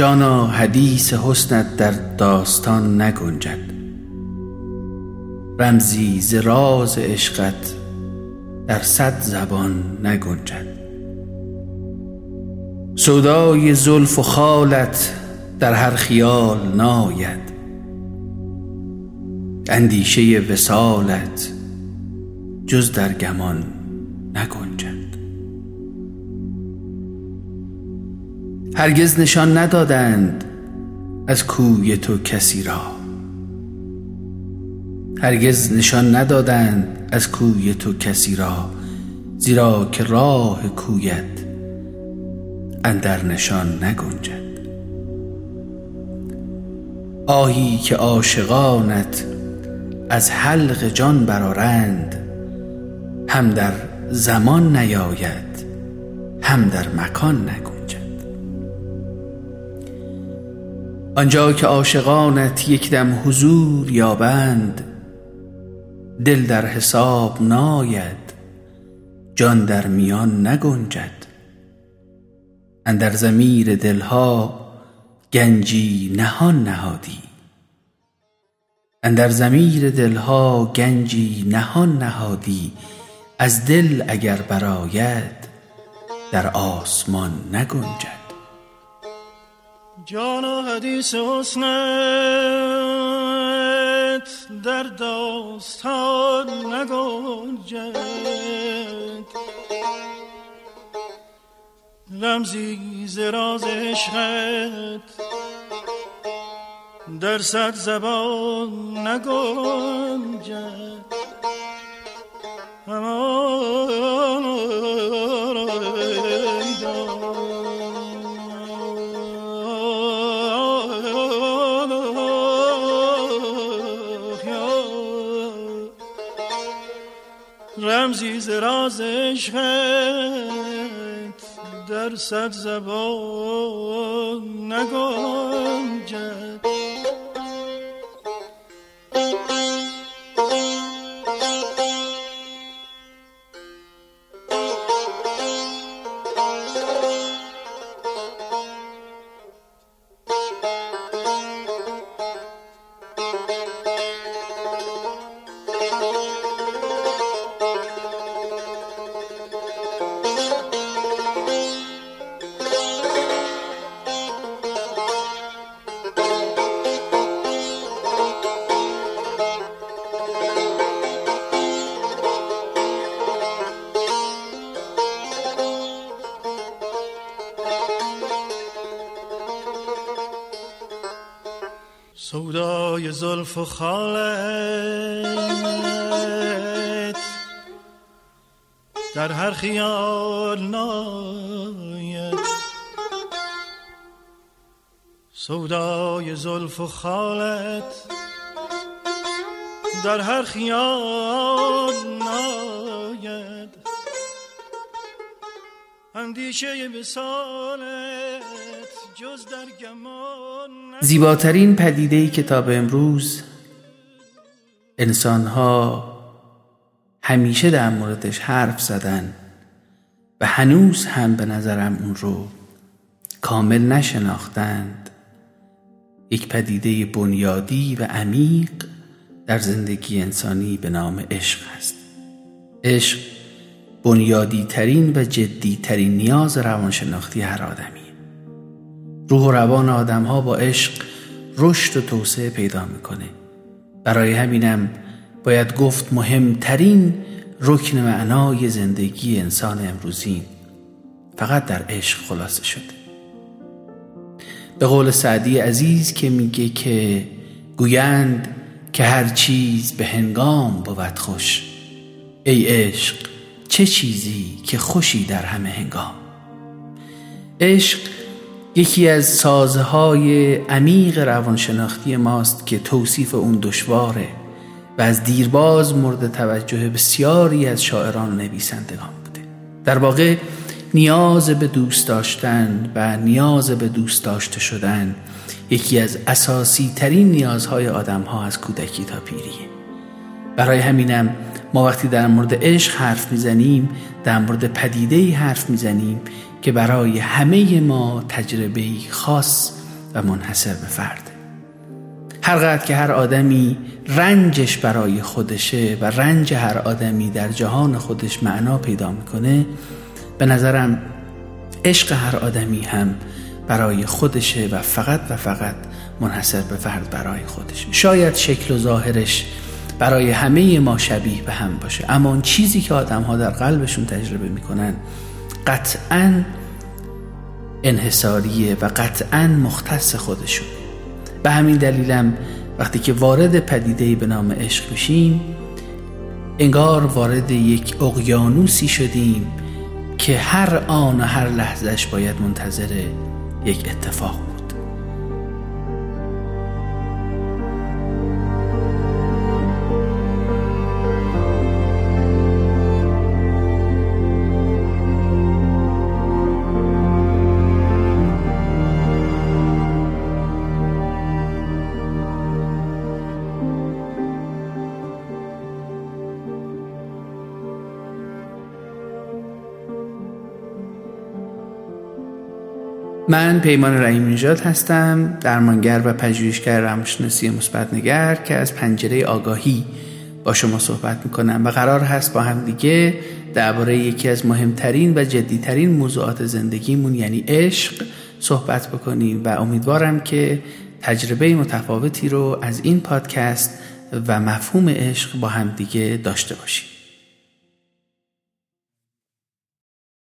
جانا حدیث حسنت در داستان نگنجد. رمزی ز راز عشقت در صد زبان نگنجد. سودای زلف و خالت در هر خیال ناید. اندیشه وصالت جز در گمان نگنجد. هرگز نشان ندادند از کوی تو کسی را. هرگز نشان ندادند از کوی تو کسی را زیرا که راه کویت اندر نشان نگنجد. آهی که عاشقانت از حلق جان برآرند هم در زمان نیاید هم در مکان نگنجد آنجا که عاشقانت یک دم حضور یابند دل در حساب ناید جان در میان نگنجد. اندر ضمیر دلها گنجی نهان نهادی. اندر ضمیر دلها گنجی نهان نهادی. از دل اگر برآید در آسمان نگنجد. جانا حدیث حسنت در داستان نگنجد. رمزی زراز عشقت در صد زبان نگنجد. رمزی ز راز در صد زبان نگنجد. سودای زلف و خالت. در هر خیال ناید. سودای زلف و خالت. در هر خیال ناید. اندیشه بسالت جز در گمان زیباترین پدیده کتاب امروز انسانها همیشه در موردش حرف زدن و هنوز هم به نظرم اون رو کامل نشناختند. یک پدیده بنیادی و عمیق در زندگی انسانی به نام عشق است. عشق بنیادی ترین و جدی ترین نیاز روانشناختی هر آدمی روح و روان آدم ها با عشق رشد و توسعه پیدا می‌کنه. برای همینم باید گفت مهمترین رکن معنای زندگی انسان امروزی فقط در عشق خلاصه شده. به قول سعدی عزیز که میگه که گویند که هر چیز به هنگام بود خوش ای عشق چه چیزی که خوشی در همه هنگام؟ عشق یکی از سازهای عمیق روانشناختی ماست که توصیف اون دشواره و از دیرباز مورد توجه بسیاری از شاعران و نویسندگان بوده. در واقع نیاز به دوست داشتن و نیاز به دوست داشته شدن یکی از اساسی ترین نیازهای آدم ها از کودکی تا پیریه برای همینم ما وقتی در مورد عشق حرف می‌زنیم در مورد پدیده حرف می‌زنیم که برای همه ما تجربه خاص و منحصر به فرده هر که هر آدمی رنجش برای خودشه و رنج هر آدمی در جهان خودش معنا پیدا می‌کنه به نظرم عشق هر آدمی هم برای خودشه و فقط و فقط منحصر به فرد برای خودش شاید شکل و ظاهرش برای همه ما شبیه به هم باشه. اما اون چیزی که آدم ها در قلبشون تجربه می‌کنن قطعا انحصاریه و قطعا مختص خودشون. به همین دلیلم وقتی که وارد پدیده به نام عشق میشیم انگار وارد یک اقیانوسی شدیم که هر آن و هر لحظهش باید منتظر یک اتفاق من پیمان رحیم نژاد هستم درمانگر و پژوهشگر روانشناسی نگر که از پنجره آگاهی با شما صحبت می‌کنم و قرار هست با هم دیگه درباره یکی از مهمترین و جدیترین موضوعات زندگیمون یعنی عشق صحبت بکنیم و امیدوارم که تجربه متفاوتی رو از این پادکست و مفهوم عشق با هم دیگه داشته باشیم.